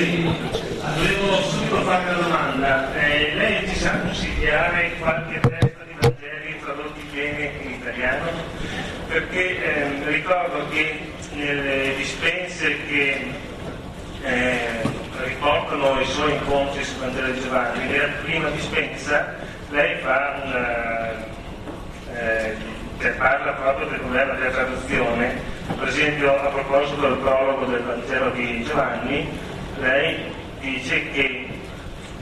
Volevo subito fare una domanda. Eh, lei ci sa consigliare qualche testo di Vangeli tradotti bene in italiano? Perché eh, ricordo che nelle dispense che eh, riportano i suoi incontri sul Vangelo di Giovanni, nella prima dispensa lei fa una, eh, che parla proprio del problema della traduzione. Per esempio, a proposito del prologo del Vangelo di Giovanni, lei dice che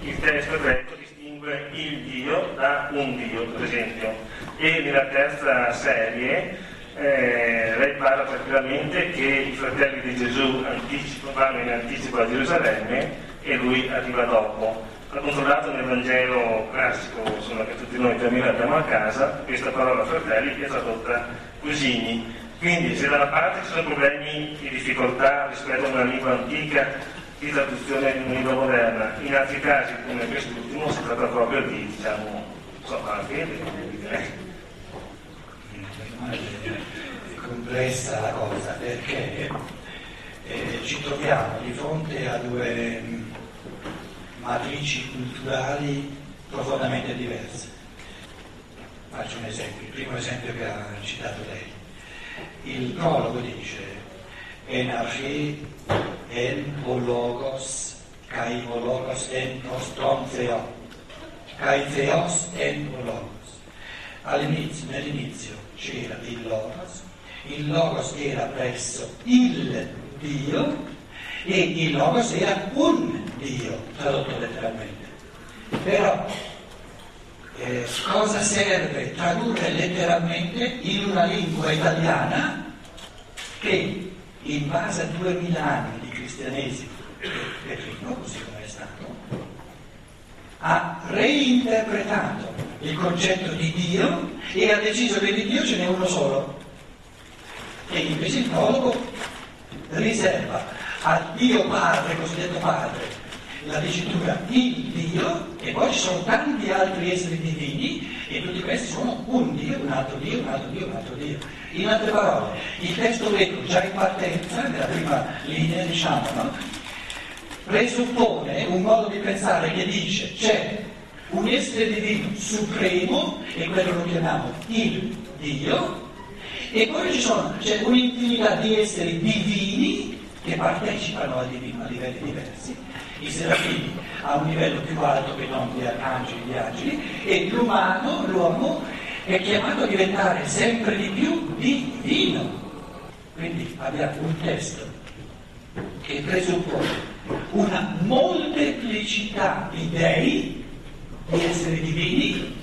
il testo greco distingue il Dio da un Dio, per esempio. E nella terza serie eh, lei parla tranquillamente che i fratelli di Gesù anticipo, vanno in anticipo a Gerusalemme e lui arriva dopo. Ha controllato nel Vangelo classico, insomma, che tutti noi per abbiamo a casa, questa parola fratelli è tradotta cugini. Quindi se da una parte ci sono problemi di difficoltà rispetto a una lingua antica di traduzione in lingua moderna, in altri casi come quest'ultimo si tratta proprio di, diciamo, insomma, fede, è complessa la cosa perché eh, ci troviamo di fronte a due matrici culturali profondamente diverse. Faccio un esempio, il primo esempio che ha citato lei. Il prologo dice Enarche en ologos kai ologos en ostron theo kai theos en ologos. All'inizio, nell'inizio c'era il Logos, il Logos era presso il Dio e il Logos era un Dio, tradotto letteralmente. Però eh, cosa serve tradurre letteralmente in una lingua italiana che in base a duemila anni cristianesimo, Petrino, così come è stato, ha reinterpretato il concetto di Dio e ha deciso che di Dio ce n'è uno solo. E invece il teologo riserva a Dio Padre, cosiddetto Padre, la dicitura il Dio e poi ci sono tanti altri esseri divini e tutti questi sono un Dio, un altro Dio, un altro Dio, un altro Dio. In altre parole, il testo greco già in partenza, nella prima linea diciamo, no? presuppone un modo di pensare che dice c'è un essere divino supremo, e quello lo chiamiamo il Dio, e poi ci sono, c'è un'infinità di esseri divini che partecipano al divino a livelli diversi. I serafini a un livello più alto che non gli arcangeli, gli angeli, e l'umano, l'uomo, è chiamato a diventare sempre di più divino. Quindi abbiamo un testo che presuppone una molteplicità di dei, di esseri divini,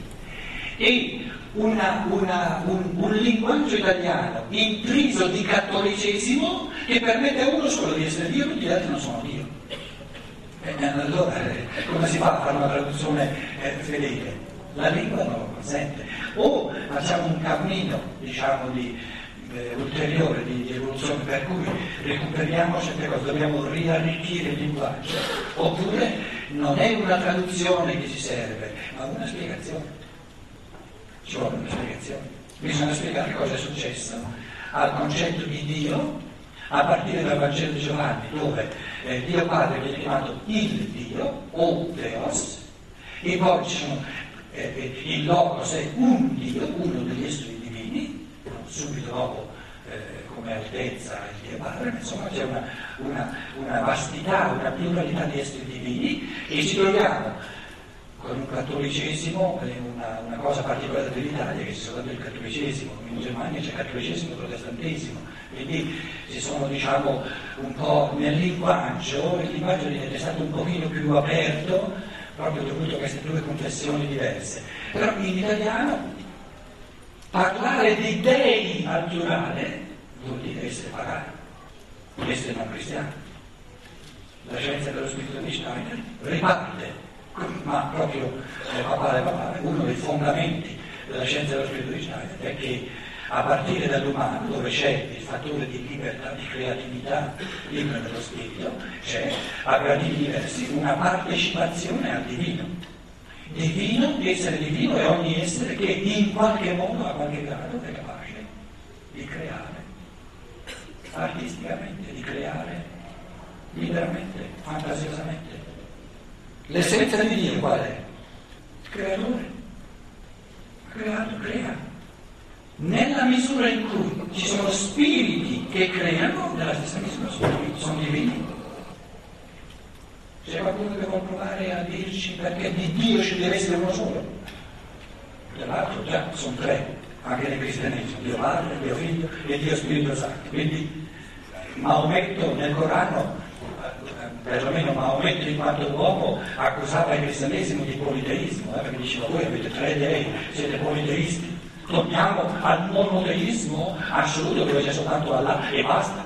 e una, una, un, un, linguaggio italiano intriso di cattolicesimo che permette a uno solo di essere Dio, tutti gli altri non sono Dio. E allora eh, come si fa a fare una traduzione eh, fedele? La lingua non lo consente. O facciamo un cammino, diciamo, di, eh, ulteriore di, di, evoluzione per cui recuperiamo certe cose, dobbiamo riarricchire il linguaggio, oppure non è una traduzione che ci serve, ma una spiegazione. Ci vuole una spiegazione. Bisogna spiegare cosa è successo al concetto di Dio a partire dal Vangelo di Giovanni, dove eh, Dio Padre viene chiamato il Dio o Deos, e poi ci sono, eh, eh il Logos è un Dio, uno degli esseri divini, subito dopo eh, come altezza il Dio Padre, ma insomma c'è una, una, una, vastità, una pluralità di esseri divini e ci troviamo con un cattolicesimo, una, una cosa particolare dell'Italia che si soltanto il cattolicesimo, in Germania c'è cattolicesimo e protestantesimo, quindi ci sono diciamo un po' nel linguaggio, il linguaggio è stato un pochino più aperto proprio dovuto a queste due confessioni diverse. Però in italiano Parlare di dei al plurale vuol dire essere pagani, essere non cristiani. La scienza dello spirito di Steiner riparte, ma proprio eh, uno dei fondamenti della scienza dello spirito Steiner è che a partire dall'umano, dove c'è il fattore di libertà, di creatività libera dello spirito, c'è a gradi diversi una partecipazione al divino divino, essere divino è ogni essere che in qualche modo, a qualche grado, è capace di creare, artisticamente, di creare liberamente, fantasiosamente. L'essenza di Dio qual è? Creatore. Ha creato, crea. Nella misura in cui ci sono spiriti che creano, nella stessa misura sono divini. C'è qualcuno che vuole provare a dirci perché di Dio ci deve essere uno solo? Dell'altro già sono tre, anche nel cristianesimo, Dio Padre, Dio Figlio e Dio Spirito Santo. Quindi Maometto nel Corano, perlomeno Maometto in quanto uomo, accusava il cristianesimo di politeismo, eh, perché diceva voi avete tre dei, siete politeisti. Torniamo al monoteismo assoluto dove c'è soltanto Allah e basta.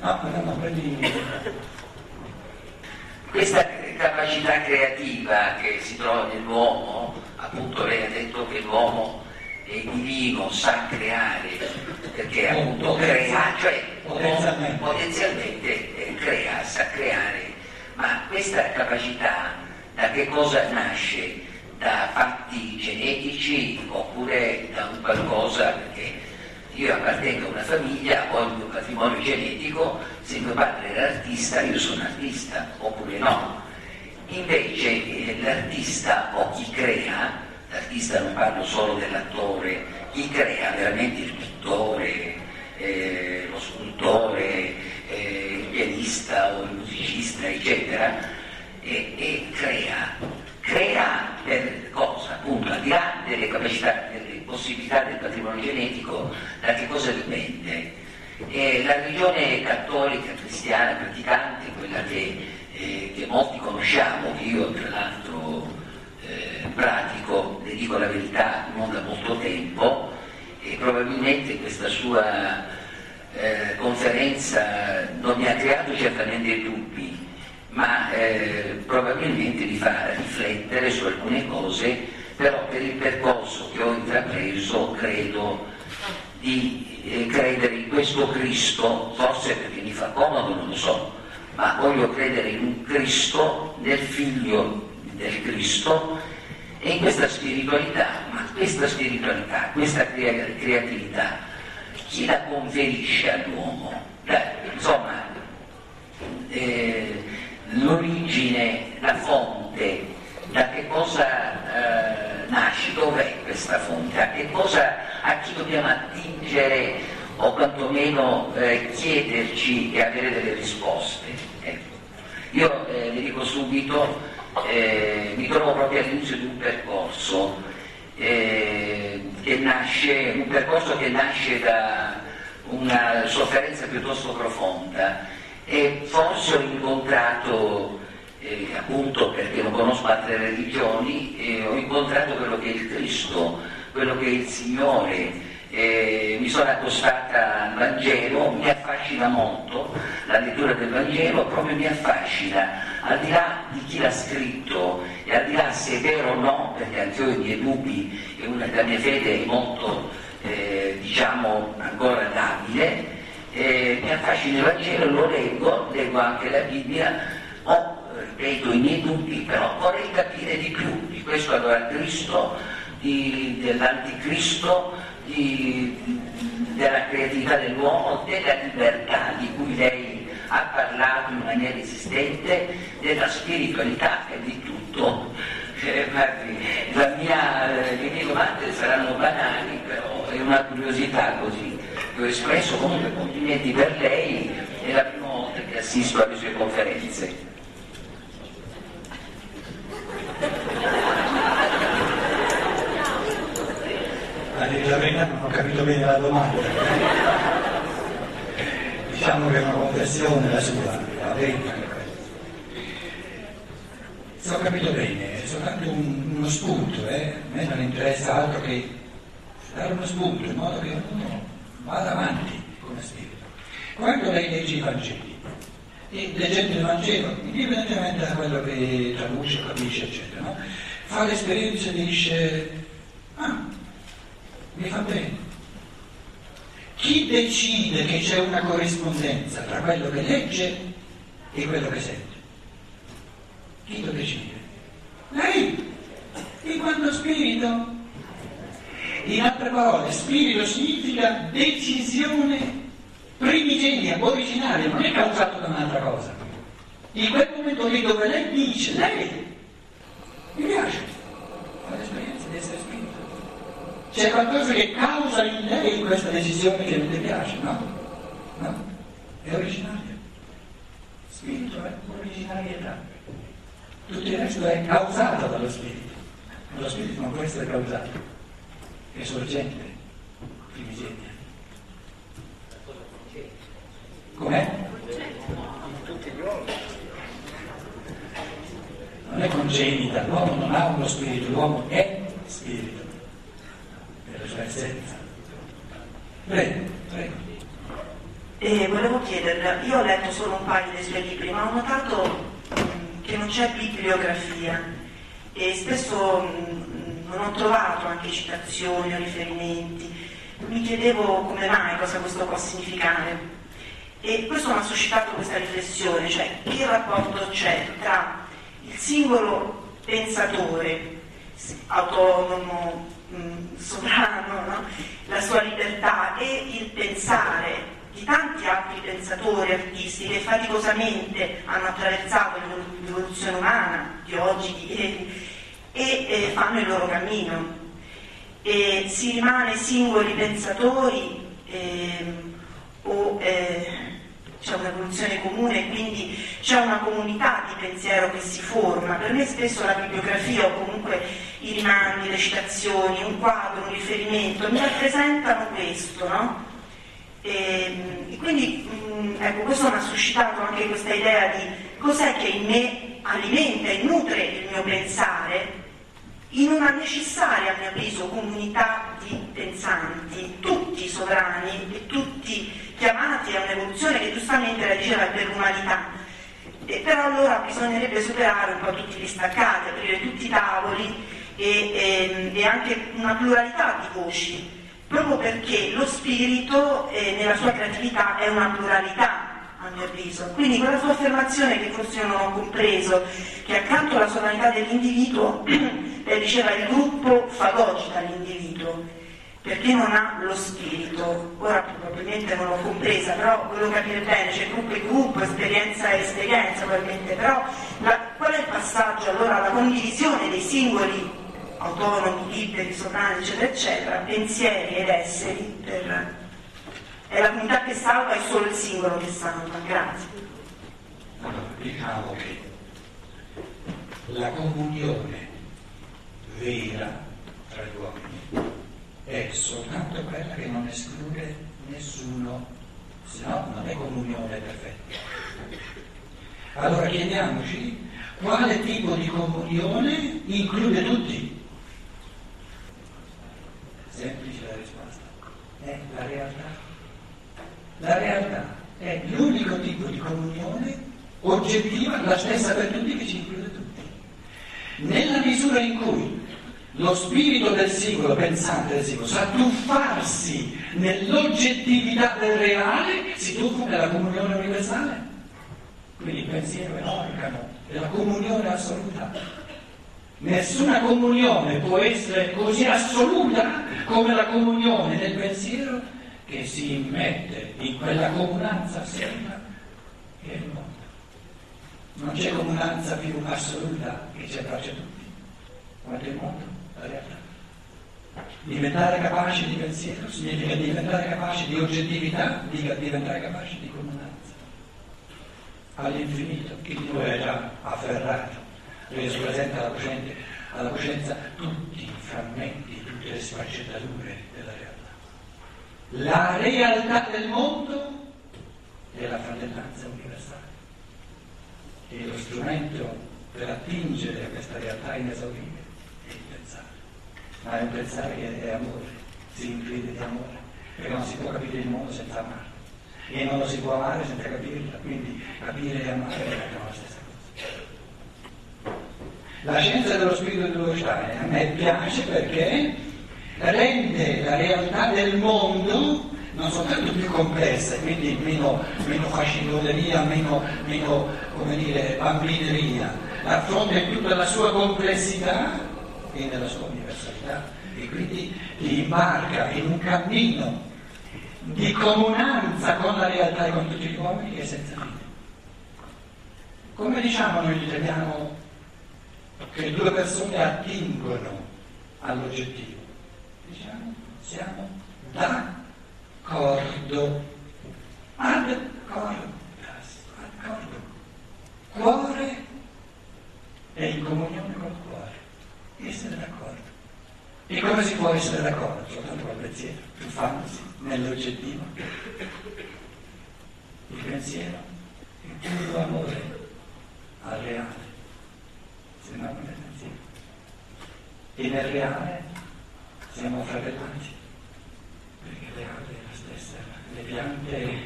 No, no, no, prendi... Questa capacità creativa che si trova nell'uomo, appunto lei ha detto che l'uomo è divino, sa creare, perché appunto crea, cioè potenzialmente, potenzialmente eh, crea, sa creare, ma questa capacità da che cosa nasce? Da fatti genetici oppure da un qualcosa perché io appartengo a una famiglia, ho il mio patrimonio genetico, se mio padre era artista io sono artista, oppure no. Invece eh, l'artista o chi crea, l'artista non parlo solo dell'attore, chi crea veramente il pittore, eh, lo scultore, eh, il pianista o il musicista, eccetera, e, e crea, crea per cosa? Appunto, al di là delle capacità, delle possibilità del patrimonio genetico, da che cosa dipende? E la religione cattolica, cristiana, praticante, quella che, eh, che molti conosciamo, che io tra l'altro eh, pratico, le dico la verità, non da molto tempo, e probabilmente questa sua eh, conferenza non mi ha creato certamente dubbi, ma eh, probabilmente mi fa riflettere su alcune cose però per il percorso che ho intrapreso credo di eh, credere in questo Cristo, forse perché mi fa comodo, non lo so, ma voglio credere in un Cristo, nel figlio del Cristo e questa spiritualità, ma questa spiritualità, questa creatività, chi la conferisce all'uomo? Beh, insomma, eh, l'origine, la fonte, da che cosa... Eh, nasce, dov'è questa fonte, a che cosa, a chi dobbiamo attingere o quantomeno eh, chiederci e avere delle risposte. Ecco. Io eh, le dico subito, eh, mi trovo proprio all'inizio di un percorso eh, che nasce, un percorso che nasce da una sofferenza piuttosto profonda e forse ho incontrato eh, appunto perché non conosco altre religioni, ho incontrato quello che è il Cristo, quello che è il Signore. Eh, mi sono accostata al Vangelo, mi affascina molto la lettura del Vangelo, proprio mi affascina, al di là di chi l'ha scritto e al di là se è vero o no, perché anche io ho i miei dubbi e una, la mia fede è molto, eh, diciamo, ancora labile, eh, mi affascina il Vangelo, lo leggo, leggo anche la Bibbia, ho ripeto i miei dubbi, però vorrei capire di più di questo allora Cristo, di, dell'anticristo, di, della creatività dell'uomo, della libertà di cui lei ha parlato in maniera esistente, della spiritualità e di tutto. Eh, guardi, mia, eh, le mie domande saranno banali, però è una curiosità così. Ho espresso comunque complimenti per lei, è la prima volta che assisto alle sue conferenze. La non ho capito bene la domanda. Diciamo che una conversione la sua, la verità. Se ho capito bene, è soltanto un, uno spunto, eh? a me non interessa altro che dare uno spunto in modo che uno vada avanti come spirito. Quando lei legge i Vangeli, e leggendo il Vangelo, indipendentemente da quello che traduce, capisce, eccetera, no? fa l'esperienza e dice, ah, mi fa bene. Chi decide che c'è una corrispondenza tra quello che legge e quello che sente? Chi lo decide? Lei, in quanto spirito. In altre parole, spirito significa decisione primigenia, originaria, non è causato da un'altra cosa. In quel momento lì dove lei dice, lei mi piace, fa l'esperienza di essere spirito. C'è qualcosa che causa in lei questa decisione che non ti piace, no? No? È originaria. Spirito è originarietà. Tutto il resto è causato dallo spirito. Lo spirito non può essere causato, è sorgente, primigenia. Com'è? Non è congenita, l'uomo non ha uno spirito, l'uomo è spirito, Prego, prego. E volevo chiederle, io ho letto solo un paio dei suoi libri, ma ho notato mh, che non c'è bibliografia e spesso mh, non ho trovato anche citazioni o riferimenti. Mi chiedevo come mai, cosa questo può significare. E questo mi ha suscitato questa riflessione, cioè che rapporto c'è tra il singolo pensatore autonomo, mh, sovrano, no? la sua libertà e il pensare di tanti altri pensatori, artisti che faticosamente hanno attraversato l'evoluzione umana di oggi, di ieri e eh, fanno il loro cammino. E si rimane singoli pensatori eh, o eh, c'è un'evoluzione comune quindi c'è una comunità di pensiero che si forma. Per me spesso la bibliografia o comunque i rimandi, le citazioni, un quadro, un riferimento mi rappresentano questo, no? E, e quindi mh, ecco, questo mi ha suscitato anche questa idea di cos'è che in me alimenta e nutre il mio pensare in una necessaria, a mio avviso, comunità di pensanti, tutti sovrani e tutti chiamati a un'evoluzione che giustamente la diceva per l'umanità. E però allora bisognerebbe superare un po' tutti gli staccati, aprire tutti i tavoli e, e, e anche una pluralità di voci, proprio perché lo spirito eh, nella sua creatività è una pluralità a mio avviso. Quindi quella sua affermazione che forse io non ho compreso, che accanto alla sovranità dell'individuo, lei diceva il gruppo fagocita l'individuo, perché non ha lo spirito. Ora probabilmente non l'ho compresa, però volevo capire bene, c'è gruppo e gruppo, esperienza e esperienza probabilmente, però la, qual è il passaggio allora alla condivisione dei singoli autonomi, liberi, sovrani, eccetera, eccetera, pensieri ed esseri per è la comunità che salva, è solo il singolo che salva. Grazie. Allora, diciamo che la comunione vera tra gli uomini è soltanto quella che non esclude nessuno, se no non è comunione perfetta. Allora chiediamoci quale tipo di comunione include tutti. Semplice la risposta. È la realtà. La realtà è l'unico tipo di comunione oggettiva, la stessa per tutti, che ci include tutti. Nella misura in cui lo spirito del singolo, pensante del singolo, sa tuffarsi nell'oggettività del reale, si tuffa nella comunione universale. Quindi il pensiero è l'organo della comunione assoluta. Nessuna comunione può essere così assoluta come la comunione del pensiero che si immette in quella comunanza assoluta che è il mondo. Non c'è comunanza più assoluta che ci abbraccia tutti, quanto il mondo, la realtà. Diventare capaci di pensiero significa diventare capaci di oggettività, diventare capaci di comunanza. All'infinito, chi di noi è già afferrato, reso presente alla coscienza, alla coscienza tutti i frammenti, tutte le sfaccettature della realtà. La realtà del mondo è la fratellanza universale. E lo strumento per attingere a questa realtà inesauribile è il pensare. Ma è un pensare che è amore, si incline di amore, perché non si può capire il mondo senza amare. E non lo si può amare senza capirlo, quindi capire e amare è la stessa cosa. La scienza dello spirito di Stein a me piace perché rende la realtà del mondo non soltanto più complessa, quindi meno, meno faciloneria, meno, meno come dire, bambineria, affronta in tutta la sua complessità e nella sua universalità e quindi ti imbarca in un cammino di comunanza con la realtà e con tutti gli uomini che è senza fine. Come diciamo noi italiano che due persone attingono all'oggettivo? Diciamo, siamo d'accordo, ad accordo, d'accordo. Cuore è in comunione col cuore, essere d'accordo. E come si può essere d'accordo? Soltanto col pensiero, tuffandosi nell'oggettivo. Il pensiero, il puro amore al reale, se no non è pensiero. E nel reale siamo fratellati, perché reale è la stessa. Le piante, eh,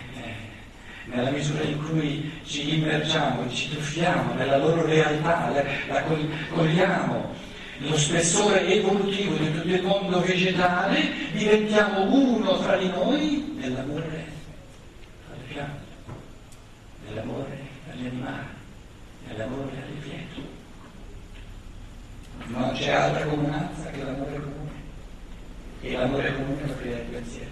nella misura in cui ci immergiamo, ci tuffiamo nella loro realtà, la cogliamo lo spessore evolutivo di tutto il mondo vegetale, diventiamo uno fra di noi nell'amore alle piante, nell'amore agli animali, nell'amore alle pietre. Non c'è altra comunanza che l'amore comune. E l'amore comune lo crea il pensiero.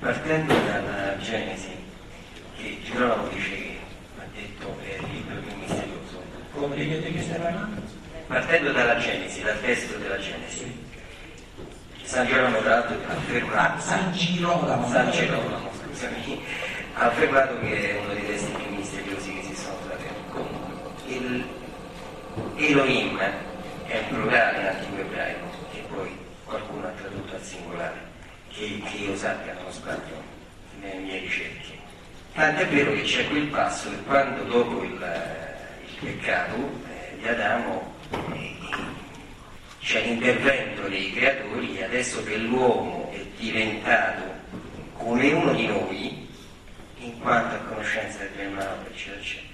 Partendo dalla Genesi, che Girolamo dice che ha detto è il libro più misterioso. Come ripete che stai Partendo dalla Genesi, dal testo della Genesi, San Girolamo tra l'altro ha affermato. Ah, San Girolamo. San Girolamo, scusami, ha affermato che è uno dei testi più misteriosi che si sono trovati. Il Elohim è un plurale in antico ebraico, che poi qualcuno ha tradotto al singolare, che, io sappia non sbaglio nelle mie ricerche. Tant'è vero che c'è quel passo che quando dopo il, il peccato eh, di Adamo eh, c'è l'intervento dei creatori adesso che l'uomo è diventato come uno di noi, in quanto a conoscenza del bene male, eccetera, eccetera.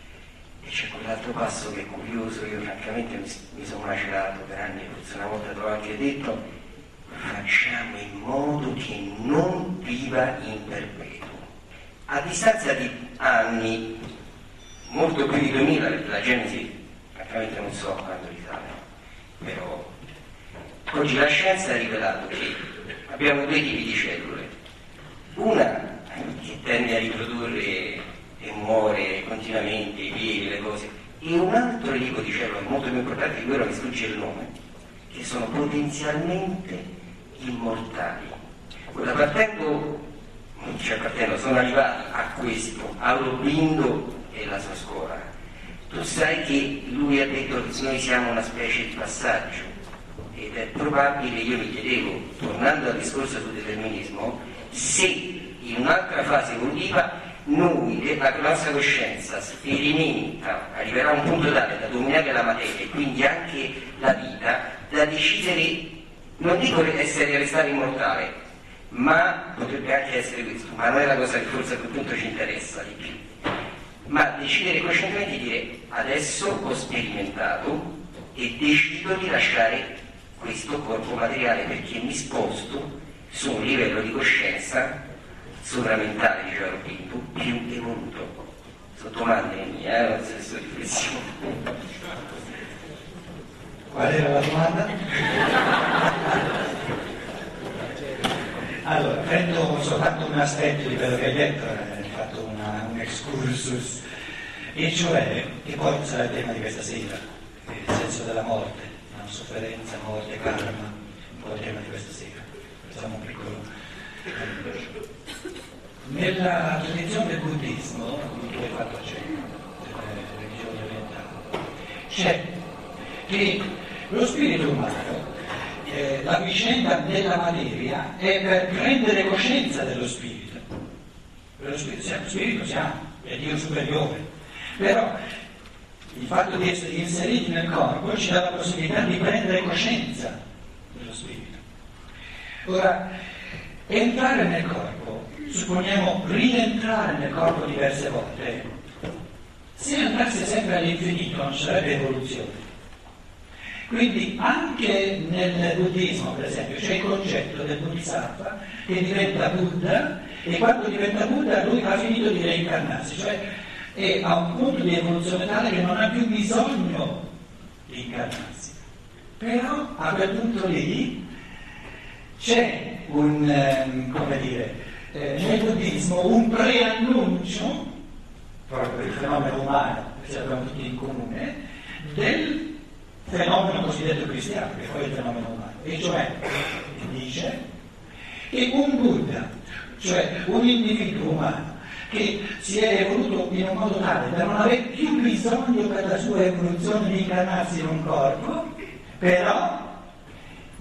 E c'è quell'altro passo che è curioso, io francamente mi, mi sono macerato per anni, forse una volta te l'ho anche detto, facciamo in modo che non viva in perpetuo. A distanza di anni, molto più di 2000, perché la Genesi francamente non so quando risale, però oggi la scienza ha rivelato che abbiamo due tipi di cellule, una che tende a riprodurre e muore continuamente, i piedi, le cose, e un altro tipo di cellule molto più importante di quello che sfugge il nome, che sono potenzialmente immortali. Ora, partendo cioè fratello, sono arrivato a questo, a Aurobindo e la sua scuola. Tu sai che lui ha detto che noi siamo una specie di passaggio ed è probabile, io mi chiedevo, tornando al discorso sul determinismo, se in un'altra fase evolutiva noi, la nostra coscienza sperimenta, arriverà a un punto tale da dominare la materia e quindi anche la vita, da decidere, non dico essere restare immortale, ma potrebbe anche essere questo, ma non è la cosa che forse a quel punto ci interessa di più. Ma decidere coscientemente di dire adesso ho sperimentato e decido di lasciare questo corpo materiale perché mi sposto su un livello di coscienza sovramentale, diceva Pinto, più evoluto. Sotto domande mie, eh, non stesso riflessione. Qual era la domanda? Allora, prendo soltanto un aspetto di quello che hai detto, hai fatto una, un excursus, e cioè, che poi sarà il tema di questa sera, il senso della morte, la sofferenza, morte, karma, un po' il tema di questa sera. Facciamo un piccolo... Nella tradizione del buddismo, di cui hai fatto accenno, delle religioni orientali, c'è che lo spirito umano eh, la vicenda della materia è per prendere coscienza dello spirito. Lo spirito siamo, spirito siamo, è Dio superiore. Però il fatto di essere inseriti nel corpo ci dà la possibilità di prendere coscienza dello spirito. Ora, entrare nel corpo, supponiamo rientrare nel corpo diverse volte, se andasse sempre all'infinito non sarebbe evoluzione quindi anche nel buddismo, per esempio, c'è il concetto del bodhisattva che diventa Buddha e quando diventa Buddha lui ha finito di reincarnarsi, cioè è a un punto di evoluzione tale che non ha più bisogno di incarnarsi. Però a quel punto lì c'è un, ehm, come dire, eh, nel buddismo un preannuncio, proprio il fenomeno umano, che ce l'abbiamo tutti in comune, del fenomeno cosiddetto cristiano, che poi è il fenomeno umano, e cioè dice che un Buddha, cioè un individuo umano, che si è evoluto in un modo tale da non avere più bisogno per la sua evoluzione di incarnarsi in un corpo, però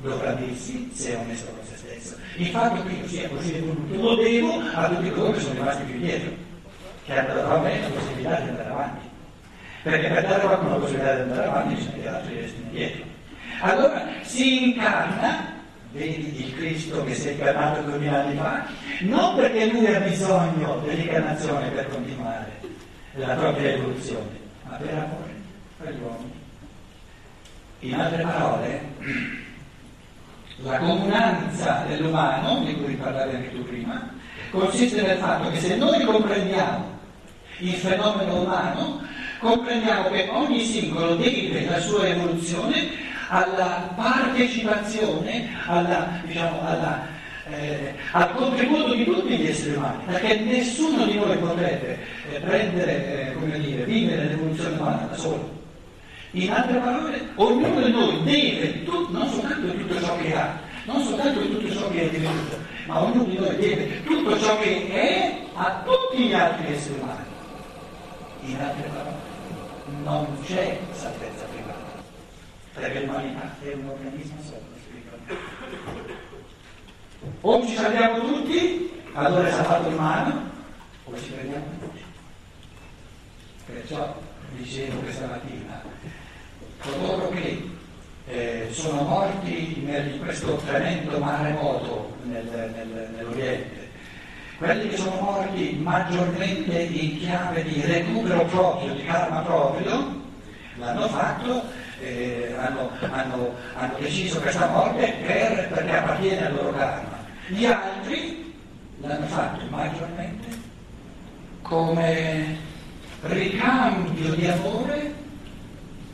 dovrà dirsi se è onesto con se stesso. Il fatto che io sia così evoluto lo devo a tutti coloro che sono rimasti più dietro, che hanno dato la possibilità di andare avanti. Perché per dare qualcuno la possibilità di andare avanti bisogna che altri restino dietro. Allora si incarna vedi il Cristo che si è incarnato duemila anni fa, non perché lui ha bisogno dell'incarnazione per continuare la propria evoluzione, ma per amore per gli uomini. In altre parole, la comunanza dell'umano, di cui parlavi anche tu prima, consiste nel fatto che se noi comprendiamo il fenomeno umano, comprendiamo che ogni singolo deve la sua evoluzione alla partecipazione, alla, diciamo, alla, eh, al contributo di tutti gli esseri umani, perché nessuno di noi potrebbe eh, prendere, eh, come dire, vivere l'evoluzione umana da solo. In altre parole, ognuno di noi deve, tut, non soltanto tutto ciò che ha, non soltanto tutto ciò che è divenuto, ma ognuno di noi deve tutto ciò che è a tutti gli altri esseri umani. In altre parole, non c'è salvezza perché l'umanità è un organismo solo, O ci salviamo tutti, allora è stato umano, o ci prendiamo tutti. Perciò dicevo questa mattina, coloro che eh, sono morti in questo tremendo maremoto nel, nel, nell'Oriente, quelli che sono morti maggiormente in chiave di recupero proprio, di karma proprio, l'hanno fatto eh, hanno, hanno, hanno, deciso questa morte per, perché appartiene al loro karma. Gli altri l'hanno fatto maggiormente come ricambio di amore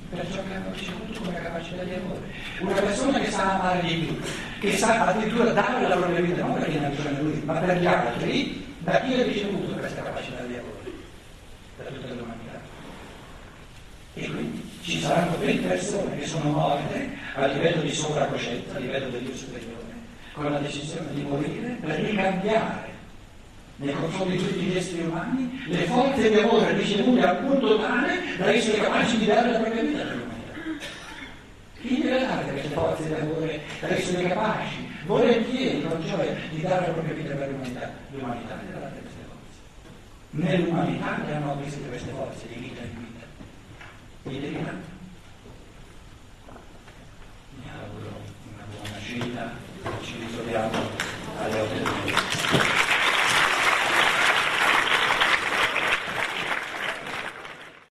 per ciò che hanno ricevuto come capacità di amore. Una persona che sa amare di più, che sa addirittura dare la propria vita, non ha bisogno lui, ma per gli altri, da chi ha ricevuto questa capacità di amore? Da tutta l'umanità. E quindi ci saranno 20 persone che sono morte a livello di sovracoscienza, a livello del Dio superiore, con la decisione di morire per ricambiare nei confronti di tutti gli esseri umani le forze di amore ricevute al punto tale da essere capaci di dare la propria vita all'umanità. Queste forze di amore, per essere capaci, volentieri, con gioia, di dare la propria vita per l'umanità. L'umanità deve dare queste forze. Nell'umanità le hanno acquisito queste forze di vita in vita. Quindi, mi auguro una buona scelta